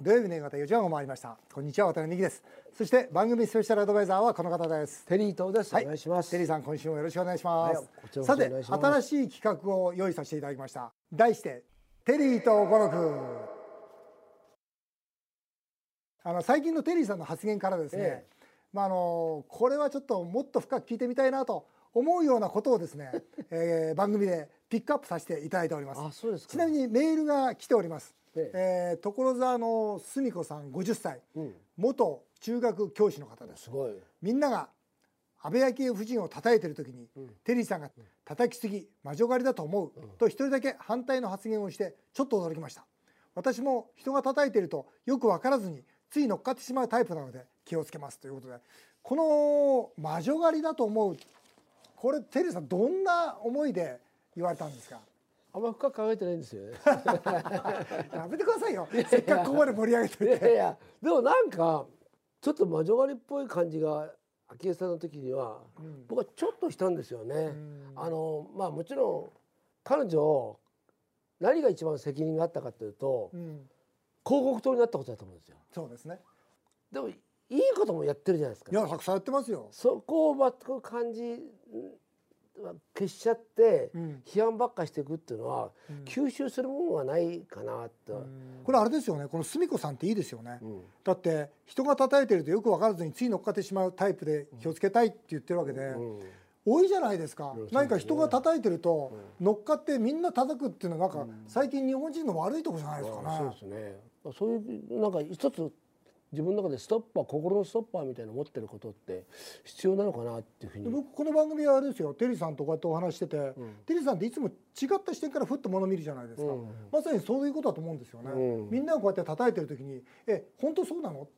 土曜日の夕方4時半を回りました。こんにちは渡辺美希です。そして番組スペシャルアドバイザーはこの方です。テリー東です、はい。お願いします。テリーさん今週もよろしくお願いします、はいさて新しい企画を用意させていただきました。題してテリーと語録あの最近のテリーさんの発言からですね、えまああのこれはちょっともっと深く聞いてみたいなと思うようなことをですね、えー番組でピックアップさせていただいております。ちなみにメールが来ております、ええ。ー所沢のすみこさん50歳、うん。元中学教師の方です。みんなが安倍昭恵夫人を叩いてる時に、テリーさんが「叩きすぎ魔女狩りだと思う」と一人だけ反対の発言をしてちょっと驚きました。私も人が叩いているとよく分からずについ乗っかってしまうタイプなので気をつけますということで。この魔女狩りだと思うこれテリーさんどんな思いで言われたんですか？あんま深く考えてないんですよね。やめてくださいよ。せっかくここまで盛り上げて。おいいやいてやでもなんかちょっと魔女狩りっぽい感じが昭恵さんの時には、僕はちょっとしたんですよね、あのまあもちろん彼女何が一番責任があったかというと、うん。広告塔になったことだと思うんですよ。そうですね。でもいいこともやってるじゃないですか。いやたくさんやってますよ。そこを全く感じは消しちゃってうん。批判ばっかしていくっていうのは、吸収するものはないかなと、これあれですよね。このすみこさんっていいですよね、ん。だって人が叩いてるとよく分からずについ乗っかってしまうタイプで気をつけたいって言ってるわけで、うん。多いじゃないですか、何か人が叩いてると乗っかってみんな叩くっていうのはなんか最近日本人の悪いとこじゃないですかね、そうですね。そういうなんか一つ自分の中でストッパー心のストッパーみたいなの持ってることって必要なのかなっていうふうに。で僕この番組はあれですよ。テリーさんとこうやってお話ししてて、テリーさんっていつも違った視点からふっと物見るじゃないですか、うん。まさにそういうことだと思うんですよね、うん。みんながこうやって叩いてる時に「え本当そうなの?」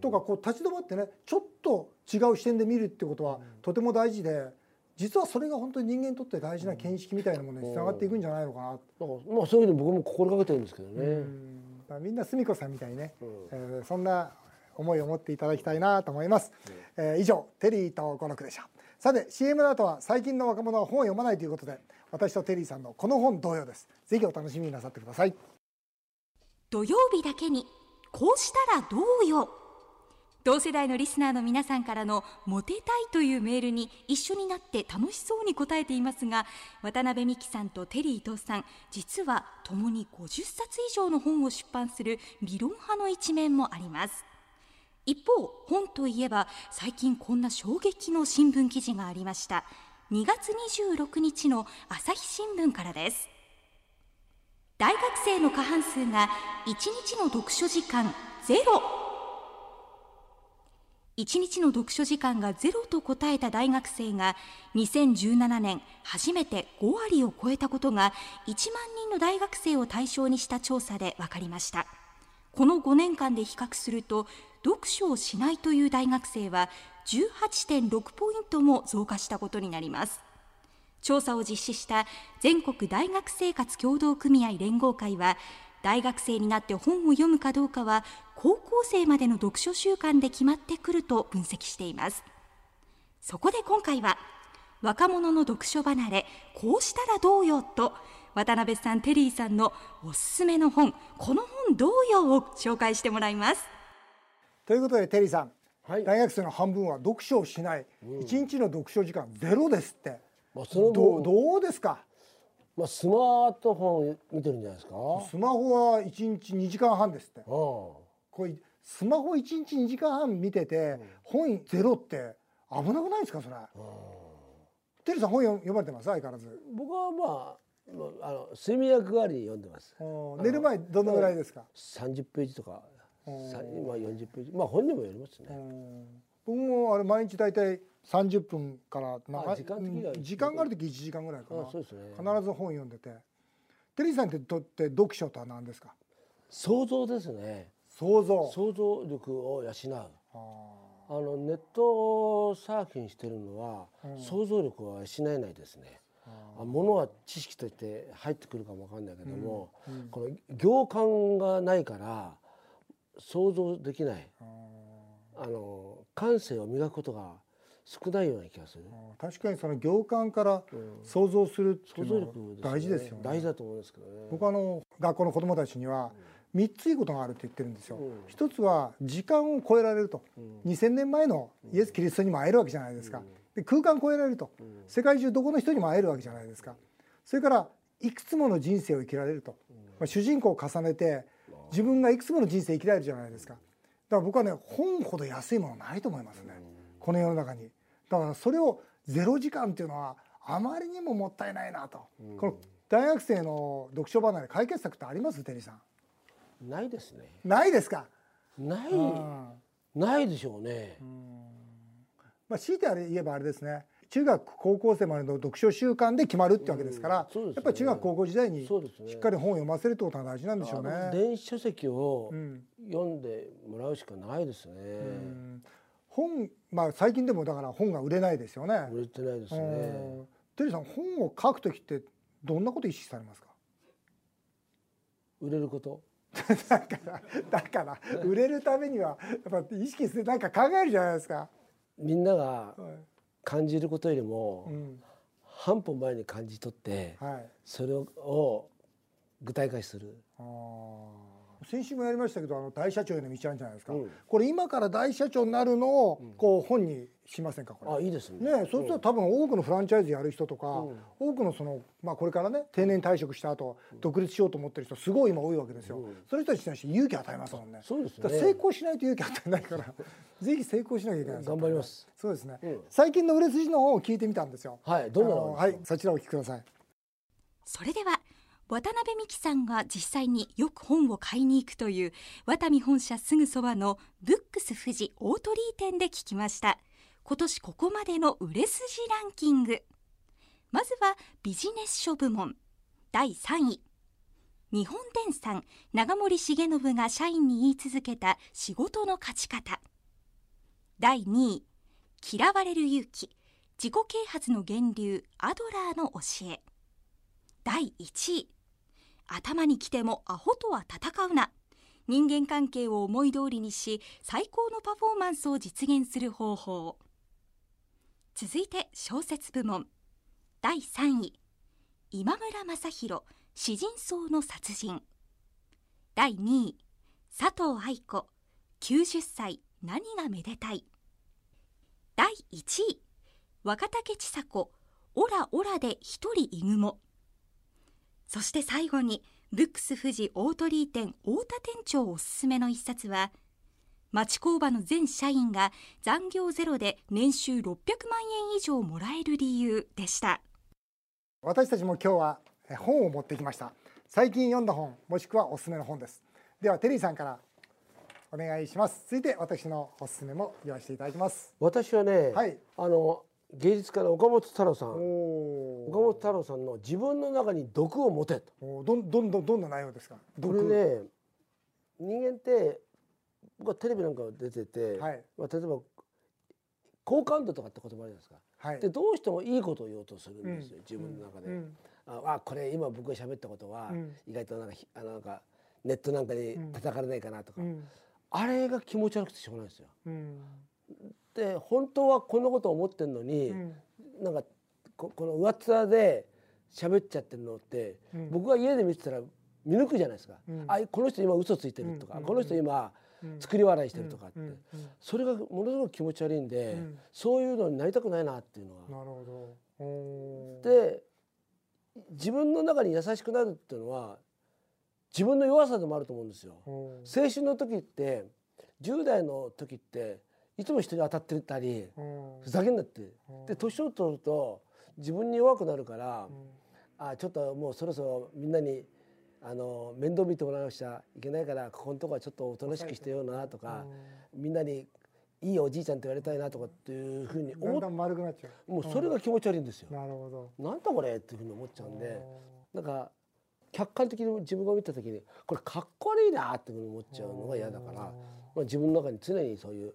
とかこう立ち止まってねちょっと違う視点で見るってことはとても大事で実はそれが本当に人間にとって大事な見識みたいなものにつながっていくんじゃないのかな、なん。かまあそういうふうに僕も心がけてるんですけどね、うんまあみんなすみこさんみたいにね、えーそんな思いを持っていただきたいなと思います、えー以上テリーと語録でした。さて CM の後は最近の若者は本を読まないということで私とテリーさんのこの本同様です。ぜひお楽しみになさってください。土曜日だけにこうしたらどうよ？同世代のリスナーの皆さんからのモテたいというメールに一緒になって楽しそうに答えていますが渡辺美樹さんとテリー伊藤さん実は共に50冊以上の本を出版する理論派の一面もあります。一方本といえば最近こんな衝撃の新聞記事がありました。2月26日の朝日新聞からです。大学生の過半数が1日の読書時間ゼロ1日の読書時間がゼロと答えた大学生が2017年初めて5割を超えたことが1万人の大学生を対象にした調査で分かりました。この5年間で比較すると読書をしないという大学生は18.6ポイントも増加したことになります。調査を実施した全国大学生活協同組合連合会は大学生になって本を読むかどうかは高校生までの読書習慣で決まってくると分析しています。そこで今回は若者の読書離れこうしたらどうよと渡辺さんテリーさんのおすすめの本この本どうよを紹介してもらいます。ということでテリーさん、はい。大学生の半分は読書をしない、一1日の読書時間ゼロですって。まあ、そのどどうですか？まあ、スマートフォン見てるんじゃないですか？スマホは1日2時間半ですって。あこれスマホ1日2時間半見てて、本ゼロって危なくないですか？それ、テリーさん本読読まれてます？相変わらず。僕はまあまああの睡眠薬代わりに読んでます。うん寝る前どのぐらいですか、30ページとか。さ今40ページ。まあ本にもよりますね、うん僕もあれ毎日大体30分から長いあ時間時間がある時1時間ぐらいかな。あそうですね。必ず本読んでて。テリーさんにとって読書とは何ですか？想像ですね想像。想像力を養う。ああのネットサーフィンしてるのは、想像力は養えないですね。あものは知識として入ってくるかもわかんないけども、この行間がないから想像できない。あの感性を磨くことが少ないような気がする。ー。確かにその行間から想像するっていうのは大事ですよね。大事だと思うんですけどね。僕あの学校の子どもたちには3ついいことがあるって言ってるんですよ。一つは時間を超えられると、2000年前のイエス・キリストにも会えるわけじゃないですか。で空間超えられると、世界中どこの人にも会えるわけじゃないですか。それからいくつもの人生を生きられると、まあ、主人公を重ねて自分がいくつもの人生生きられるじゃないですか。だから僕はね本ほど安いものないと思いますね。この世の中に。だからそれをゼロ時間っていうのはあまりにももったいないなと。この大学生の読書離れ解決策ってあります？テリーさん。ないですね。ないですか？ない、ないでしょうね。まあ強いてあれ言えばあれですね。中学高校生までの読書習慣で決まるってわけですから、うんね、やっぱり中学高校時代にしっかり本を読ませるってことが大事なんでしょうね。電子書籍を読んでもらうしかないですね。本まあ最近でもだから本が売れないですよね。売れてないですね。テリーさん本を書くときってどんなこと意識されますか？売れること？だからだから売れるためにはやっぱ意識するなんか考えるじゃないですか。みんなが感じることよりも、うん、半歩前に感じ取って、はい、それを具体化する。先週もやりましたけどあの大社長への道あるんじゃないですか、うん、これ今から大社長になるのをこう本にしませんかこれ。あいいですね。ねそうすると多分多くのフランチャイズやる人とか、うん、多くのその、まあ、これからね定年退職した後、独立しようと思ってる人すごい今多いわけですよ、うん、そういう人たちに対して勇気与えますもんね。そうですね。成功しないと勇気与えないから。ぜひ成功しなきゃいけない頑張ります。そうですね、最近の売れ筋の方を聞いてみたんですよ。はいどんなのはいそちらをお聞きください。それでは渡辺美樹さんが実際によく本を買いに行くというワタミ本社すぐそばのブックス富士大鳥居店で聞きました今年ここまでの売れ筋ランキング。まずはビジネス書部門。第3位。日本電産長森重信が社員に言い続けた仕事の勝ち方。第2位。嫌われる勇気。自己啓発の源流アドラーの教え。第1位。頭にきてもアホとは戦うな。人間関係を思い通りにし最高のパフォーマンスを実現する方法。続いて小説部門。第3位。今村雅弘詩人層の殺人。第2位。佐藤愛子90歳何がめでたい。第1位。若竹千佐子オラオラで一人いぐも。そして最後にブックス富士大鳥居店太田店長おすすめの一冊は町工場の全社員が残業ゼロで年収600万円以上もらえる理由でした。私たちも今日は本を持ってきました。最近読んだ本もしくはおすすめの本です。ではテリーさんからお願いします。続いて私のおすすめも言わせていただきます。私はね、はい、あの芸術家の岡本太郎さん。岡本太郎さんの自分の中に毒を持てと。どんどんどんどんな内容ですか？これね人間って僕はテレビなんか出てて、はい、まあ、例えば好感度とかって言葉あるじゃないですか、はい、でどうしてもいいことを言おうとするんですよ、うん、自分の中で、うん、あこれ今僕が喋ったことは、意外となんかあのなんかネットなんかに叩かれないかなとか、あれが気持ち悪くてしょうがないですよ、で本当はこんなこと思ってんのに、うん、なんかここの上っ面で喋っちゃってるのって、うん、僕が家で見てたら見抜くじゃないですか、うん、あこの人今嘘ついてるとか、この人今作り笑いしてるとかって、それがものすごく気持ち悪いんで、そういうのになりたくないなっていうのは。なるほど。で自分の中に優しくなるっていうのは自分の弱さでもあると思うんですよ。青春の時って10代の時っていつも人に当たってたり、ふざけんなって、で年を取ると自分に弱くなるから、あちょっともうそろそろみんなにあの面倒見てもらわなくちゃいけないからここのとこはちょっとおとなしくしてようなとか、みんなにいいおじいちゃんって言われたいなとかっていうふうに思っ丸くなっちゃう。もうそれが気持ち悪いんですよ。なるほど。なんだこれっていうふうに思っちゃうんでなんか客観的に自分が見た時にこれかっこ悪いなっていうふうに思っちゃうのが嫌だから、まあ、自分の中に常にそういう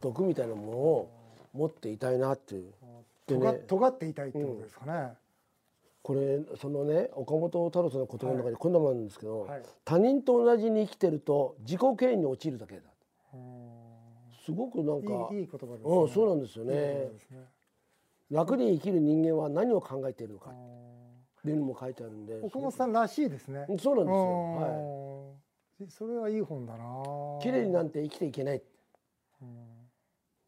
毒みたいなものを持っていたいなっていう。でね、尖っていたいってことですかね。うん、これそのね岡本太郎さんの言葉の中にこんなもんなんですけど、はい、他人と同じに生きてると自己嫌悪に陥るだけだ。すごくなんかいい言葉です、ね、うんそうなんですよね。ね楽に生きる人間は何を考えているのかっていうのも書いてあるんで。岡本さんらしいですね。そうなんですよ。はい。それはいい本だな綺麗になんて生きていけない、うん、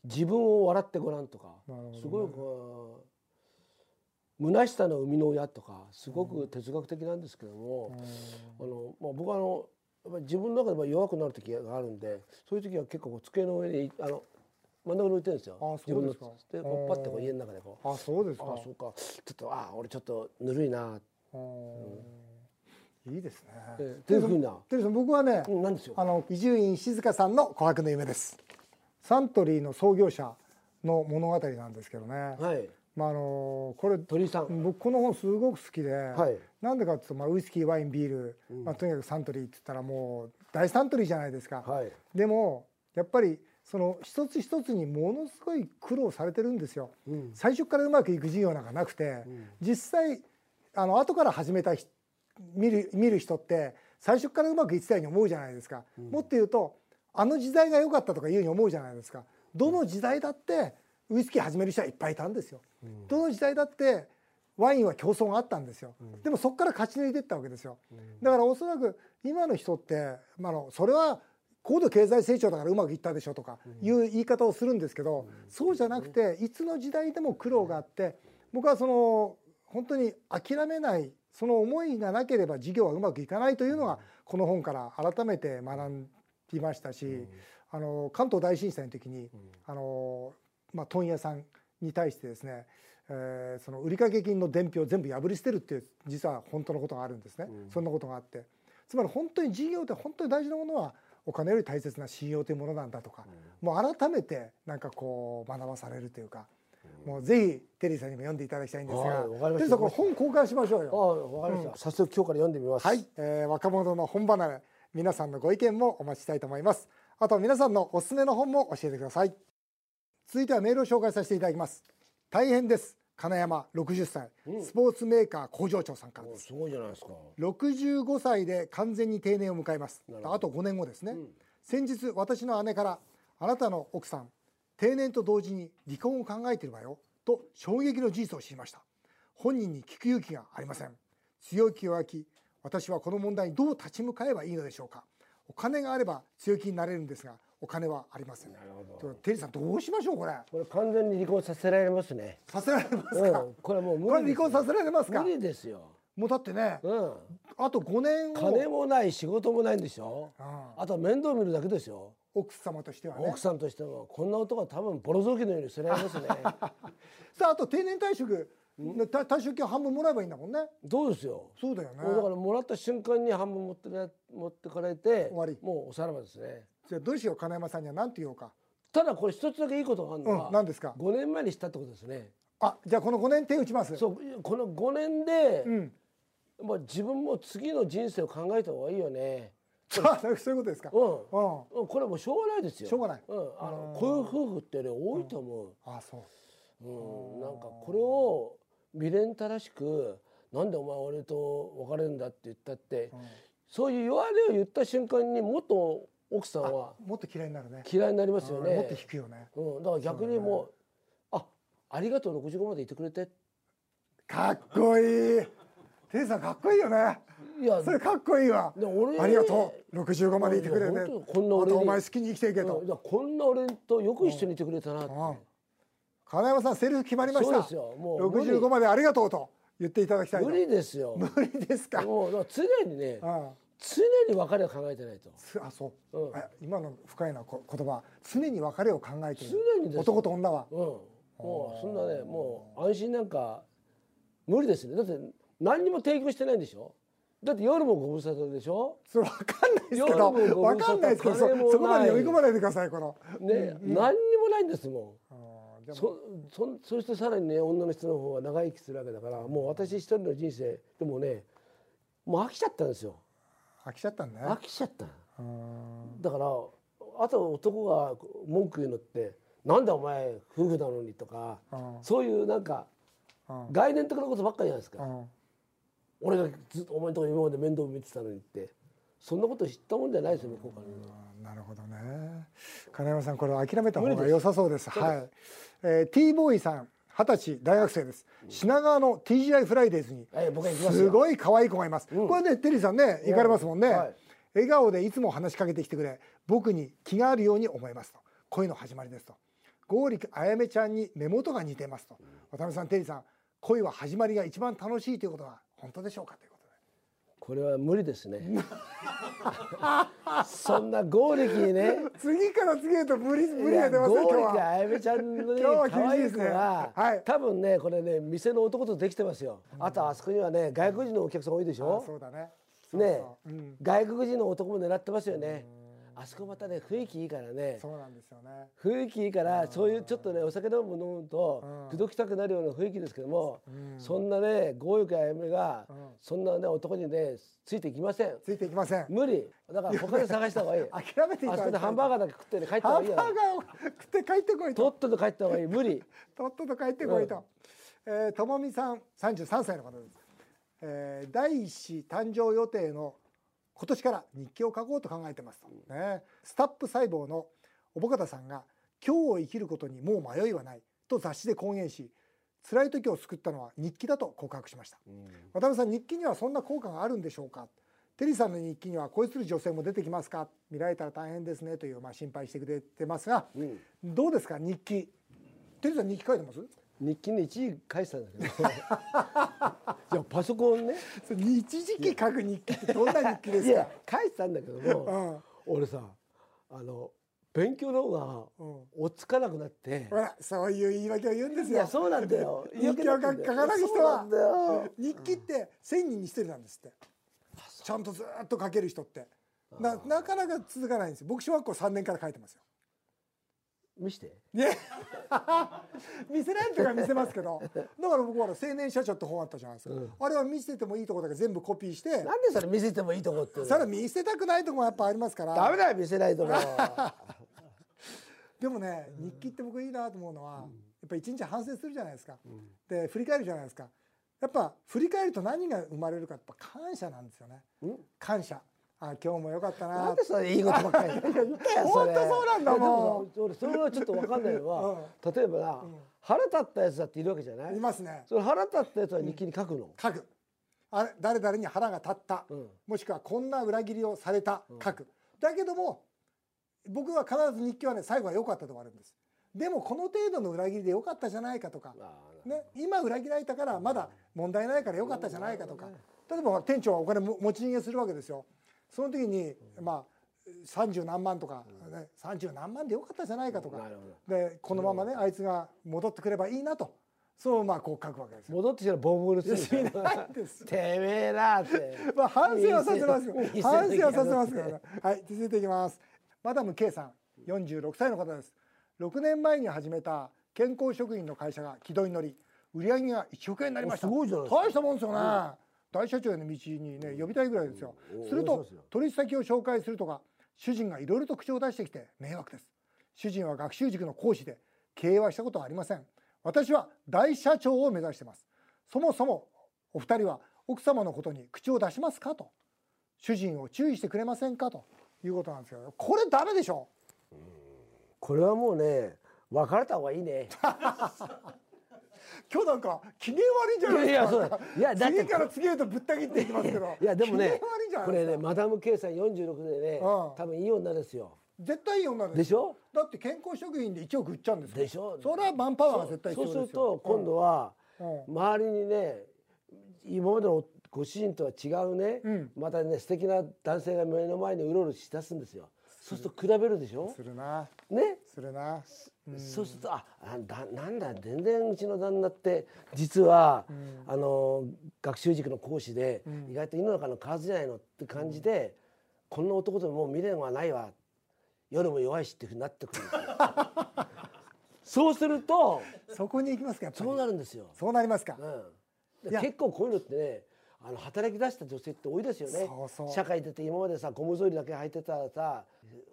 自分を笑ってごらんとか、ね、すごいこう虚しさの生みの親とかすごく哲学的なんですけども、うん、あのまあ、僕はあのやっぱり自分の中で弱くなる時があるんでそういう時は結構机の上にあの真ん中に置いてるんですよ。あそうですか。でこうパッてこう家の中でこう。あそうですか。あそうか。ちょっとあ俺ちょっとぬるいな。うん、いいですね。テレビな。テレさん僕はね、なんですよ。あの伊集院静香さんの琥珀の夢です。サントリーの創業者の物語なんですけどね。はい。まああのこれ鳥さん。僕この本すごく好きで、はい、なんでかっていうと、まあ、ウイスキーワインビール、うん、まあ、とにかくサントリーって言ったらもう大サントリーじゃないですか、はい、でもやっぱりその一つ一つにものすごい苦労されてるんですよ、うん、最初からうまくいく事業なんかなくて、うん、実際あの後から始めた見る見る人って最初からうまくいってたように思うじゃないですか、もっと言うとあの時代が良かったとかいうふうに思うじゃないですか。どの時代だってウイスキー始める人はいっぱいいたんですよ。どの時代だってワインは競争があったんですよ。でもそこから勝ち抜いていったわけですよ。だからおそらく今の人って、まあのそれは高度経済成長だからうまくいったでしょとかいう言い方をするんですけど、そうじゃなくていつの時代でも苦労があって僕はその本当に諦めないその思いがなければ事業はうまくいかないというのがこの本から改めて学びましたし、あの関東大震災の時に、あのまあ、問屋さんに対してですね、えー、その売掛金の伝票を全部破り捨てるっていう実は本当のことがあるんですね、うん、そんなことがあってつまり本当に事業で本当に大事なものはお金より大切な信用というものなんだとか、うん、もう改めてなんかこう学ばされるというか。もうぜひテリーさんにも読んでいただきたいんですが、テリーさんこれ本交換しましょうよ。あ、わかりました、うん、早速今日から読んでみます。はい、えー、若者の本離れ、皆さんのご意見もお待ちしたいと思います。あと皆さんのおすすめの本も教えてください。続いてはメールを紹介させていただきます。大変です。金山60歳、うん、スポーツメーカー工場長さんからです。すごいじゃないですか。65歳で完全に定年を迎えます。あと5年後ですね、うん、先日私の姉からあなたの奥さん定年と同時に離婚を考えているわよと衝撃の事実を知りました。本人に聞く勇気がありません。強気弱気私はこの問題にどう立ち向かえばいいのでしょうか。お金があれば強気になれるんですがお金はありません。なるほど。テリーさんどうしましょうこれ。これ完全に離婚させられますね。させられますか？うん、これもう無理。離婚させられますか？無理ですよ。もうだってね、うん、あと5年金もない仕事もないんでしょ、うん、あと面倒見るだけですよ奥様としてはね奥さんとしてはこんな男は多分ボロ雑巾のように捨てられますね さああと定年退職退職金半分もらえばいいんだもんねそうですよそうだよねだからもらった瞬間に半分持って持ってかれて終わりもうおさらばですねじゃあどうしよう金山さんには何て言おうかただこれ一つだけいいことがあるのは、うん、何ですか？5年前にしたってことですねあじゃあこの5年手打ちますそうこの5年で、うん、まあ自分も次の人生を考えた方がいいよね そういうことですか。うん。うん。これはもうしょうがないですよ。しょうがない。うん。あのこういう夫婦ってね多いと思う。あそう。うん。なんかこれを未練たらしくなんでお前俺と別れるんだって言ったって、そういう弱音を言った瞬間にもっと奥さんは？もっと嫌いになるね。嫌いになりますよね。もっと引くよね、うん、だから逆にもう、ね、あありがとう65までいてくれて。かっこいい。テイさんかっこいいよね。いやそれかっこいいわ。ありがとう。65までいてくれて。こんな俺お前好きに生きていけと、うん、こんな俺とよく一緒にいてくれたなって、うん、金山さんセリフ決まりました。そうですよ。もう65までありがとうと言っていただきたい無理ですよ。無理ですか。もう常にね、うん常に別れを考えてないと。あ、そう。うん、今の深いな言葉。常に別れを考えている。常に男と女は。うん。もうそんなね、もう安心なんか無理ですね。だって何にも提供してないんでしょ？だって夜もご無沙汰でしょ？それわかんないですけど。わかんないですけど、そこまで読み込まないでくださいこの。ね、うん、何にもないんですもん。そそそしてさらにね女の人の方が長生きするわけだからもう私一人の人生でもねもう飽きちゃったんですよ。飽きちゃったんだね。飽きちゃっただからあと男が文句言うのってなんだお前夫婦なのにとかそういうなんか概念的なことばっかりじゃないですか。俺がずっとお前のところ今まで面倒見てたのにってそんなこと知ったもんじゃないですよ向こうから。なるほどね。金山さんこれ諦めた方が良さそうです。はい、えー、T ボーイさん二十歳大学生です、品川の TGI フライデーズにすごい可愛い子がいます、これねテリーさんね行かれますもんね、笑顔でいつも話しかけてきてくれ。僕に気があるように思いますと。恋の始まりですと。剛力あやめちゃんに目元が似てますと。渡辺さんテリーさん恋は始まりが一番楽しいということは本当でしょうか？ということでこれは無理ですね。そんな剛力にね。次から次へと無理無理が出ますよ剛今日あやめちゃんのね可愛い子が、はい。多分ねこれね店の男とできてますよ、あとあそこにはね外国人のお客さん多いでしあょそうだね。そうねそう。うん。外国人の男も狙ってますよねあそこまたね雰囲気いいからね。そうなんですよね。雰囲気いいからそういうちょっとねお酒飲む飲むとうん。口説きたくなるような雰囲気ですけどもうん。そんなね強欲あやめがうん。そんなね男にねついていきません。ついていきません。無理。だから他で探した方がいい。諦めていたあそこでハンバーガーだけ食ってね帰った方ハンがいいよバーガーを食って帰ってこいと。とっとと帰った方がいい。無理。とっとと帰ってこいと、えーともみさん33歳の方です、えー第一子誕生予定の今年から日記を書こうと考えてます。と、ね、スタップ細胞のおぼかたさんが今日を生きることにもう迷いはないと雑誌で公言し辛い時を救ったのは日記だと告白しました。渡辺さん日記にはそんな効果があるんでしょうか？テリーさんの日記には恋する女性も出てきますか？見られたら大変ですねというまあ心配してくれてますが、うん。どうですか日記？テリーさん日記書いてます？日記に一時返したんだけど。いやパソコンね。一時期書く日記ってどんな日記ですか？返したんだけども俺さあの勉強の方がうん、うん、追っつかなくなって。ほらそういう言い訳を言うんですよ。いやそうなんだよ。日記を書書かない人はんだよ。日記って1,000人に1人なんですって。ちゃんとずっと書ける人って。ななかなか続かないんですよ。僕小学校3年から書いてますよ見して。ね。見せないとか見せますけど。だから僕は青年社長って本あったじゃないですか、うん。あれは見せてもいいとこだけ全部コピーして。なんでそれ見せてもいいとこってそれは見せたくないとこもやっぱありますから。ダメだよ見せないとこ。でもね、日記って僕いいなと思うのは、やっぱ一日反省するじゃないですか、で振り返るじゃないですか。やっぱ振り返ると何が生まれるかやっぱ感謝なんですよね。うん。感謝あ今日も良かったな。なんでそれいいことばっかり。本当そうなんだもん俺それはちょっと分かんないのは、例えばな、腹立ったやつだっているわけじゃない？いますね。それ腹立ったやつは日記に書くの、書く。あれ誰々に腹が立った、うん。もしくはこんな裏切りをされた。書く、だけども僕は必ず日記はね最後は良かったと終わるんです。でもこの程度の裏切りで良かったじゃないかとか。あね、今裏切られたからまだ問題ないから良かったじゃないかとか。例えば店長はお金も持ち逃げするわけですよその時にまあ30何万とか、ね、30何万で良かったじゃないかとか。でこのままねあいつが戻ってくればいいなと。そうまあこう書くわけですよ。戻ってきたらボーボールするしな。いですてめえなって。まあ反省はさせます反省はさせますからね。はい続いていきます。マダム K さん46歳の方です。6年前に始めた健康食品の会社が軌道に乗り。売り上げが1億円になりました。おすごいじゃないですか。大したもんですよね、大社長への道にね呼びたいぐらいですよ。おすると取引先を紹介するとか主人がいろいろと口を出してきて迷惑です。主人は学習塾の講師で経営はしたことはありません。私は大社長を目指してます。そもそもお二人は奥様のことに口を出しますかと。主人を注意してくれませんかと。いうことなんですけどこれダメでしょ。これはもうね別れた方がいいね 今日なんか機嫌悪いじゃないですか。いやいやそうだ。って次から次へとぶった切っていきますけど。いやでもねこれねマダム K さん46でねうん。多分いい女ですよ。絶対いい女ですでしょ？だって健康食品で1億売っちゃうんですでしょ？それはマンパワーが絶対必そう要ですよ。すると今度はうん。周りにね今までのご主人とは違うね、うん。またね素敵な男性が目の前にうろうろしだすんですよ。そうすると比べるでしょ？するな。ね、するな。そうするとああだなんだ全然うちの旦那って実は、あの学習塾の講師で、意外と世の中の蛙じゃないのって感じで、こんな男でももう未練はないわ。夜も弱いしっていうふうになってくるんですよ。そうするとそこに行きますかそうなるんですよ。そうなりますか。うん、いや。で結構こういうのってねあの働き出した女性って多いですよね。そうそう。社会出て今までさゴム草履だけ履いてたらさ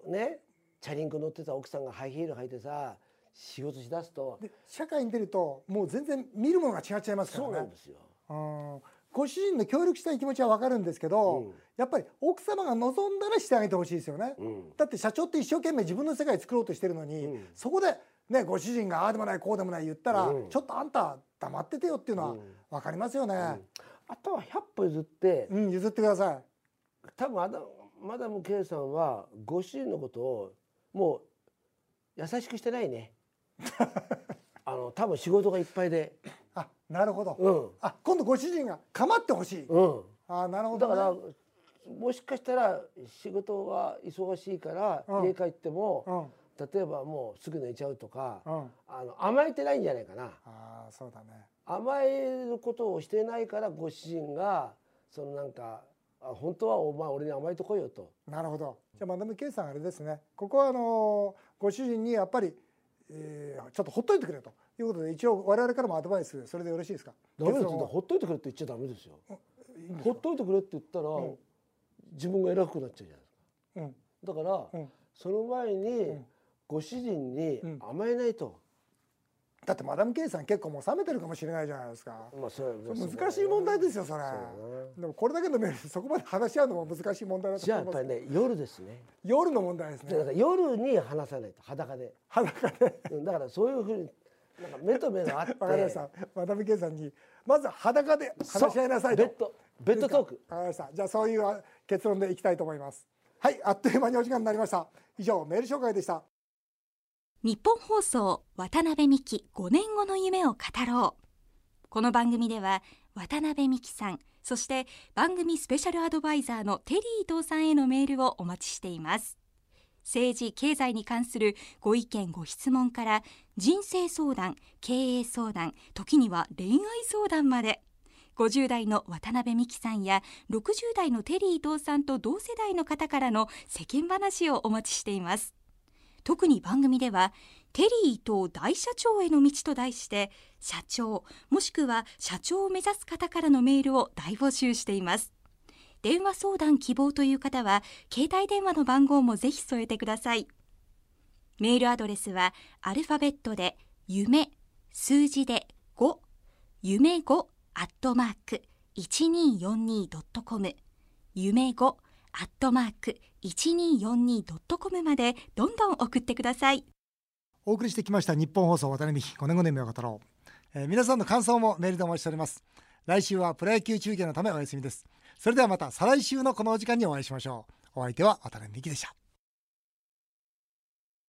ねチャリンコ乗ってた奥さんがハイヒール履いてさ仕事しだすと。で社会に出るともう全然見るものが違っちゃいますからね。そうなんですよ。うん。ご主人の協力したい気持ちは分かるんですけど、うん。やっぱり奥様が望んだらしてあげてほしいですよね、うん。だって社長って一生懸命自分の世界作ろうとしてるのに、うん。そこでねご主人がああでもないこうでもない言ったら、うん。ちょっとあんた黙っててよっていうのはうん。分かりますよね、あとは100歩譲ってうん譲ってください。多分あのマダム K さんはご主人のことをもう優しくしてないね。あの多分仕事がいっぱいで。あなるほど、うん。あ今度ご主人が構ってほしい、うん。あなるほど、ね、だからもしかしたら仕事が忙しいからうん。家帰っても、うん。例えばもうすぐ寝ちゃうとか、うん。あの甘えてないんじゃないかな。ああそうだね。甘えることをしてないからご主人がそのなんかあ本当はお前俺に甘えとこいよと。なるほど。じゃあマダム K さんあれですね。ここはあのご主人にやっぱり、えーちょっとほっといてくれということで一応我々からもアドバイスそれでよろしいですか？ダメですほっといてくれって言っちゃダメですよ。いいんですか？ほっといてくれって言ったら、ん。自分が偉くなっちゃうじゃないですか。うん。だから、うん。その前に、ん。ご主人にうん。甘えないと、だってマダム K さん結構もう冷めてるかもしれないじゃないですか。まあそ難しい問題ですよそれ。そうだなでもこれだけのメールでそこまで話し合うのも難しい問題だとじゃあ思いますやっぱりね夜ですね。夜の問題ですね。夜に話さないと裸で。裸で。うん。だからそういうふうになんか目と目があって。わかりました。マダム K さんにまず裸で話し合いなさいと。ベッドベッドトーク。わかりました。じゃあそういう結論でいきたいと思います。はいあっという間にお時間になりました。以上メール紹介でした日本放送渡辺美希5年後の夢を語ろう。この番組では渡辺美希さんそして番組スペシャルアドバイザーのテリー伊藤さんへのメールをお待ちしています。政治経済に関するご意見ご質問から人生相談経営相談時には恋愛相談まで。50代の渡辺美樹さんや60代のテリー伊藤さんと同世代の方からの世間話をお待ちしています。特に番組ではテリー伊藤大社長への道と題して社長もしくは社長を目指す方からのメールを大募集しています。電話相談希望という方は携帯電話の番号もぜひ添えてください。メールアドレスはアルファベットで夢数字で5夢5アットマーク 1242.com 夢5アットマーク 1242.com までどんどん送ってください。お送りしてきました日本放送渡辺美希5年5年目を語ろう、えー皆さんの感想もメールでお待ちしております。来週はプロ野球中継のためお休みです。それではまた再来週のこのお時間にお会いしましょう。お相手は渡辺美希でした。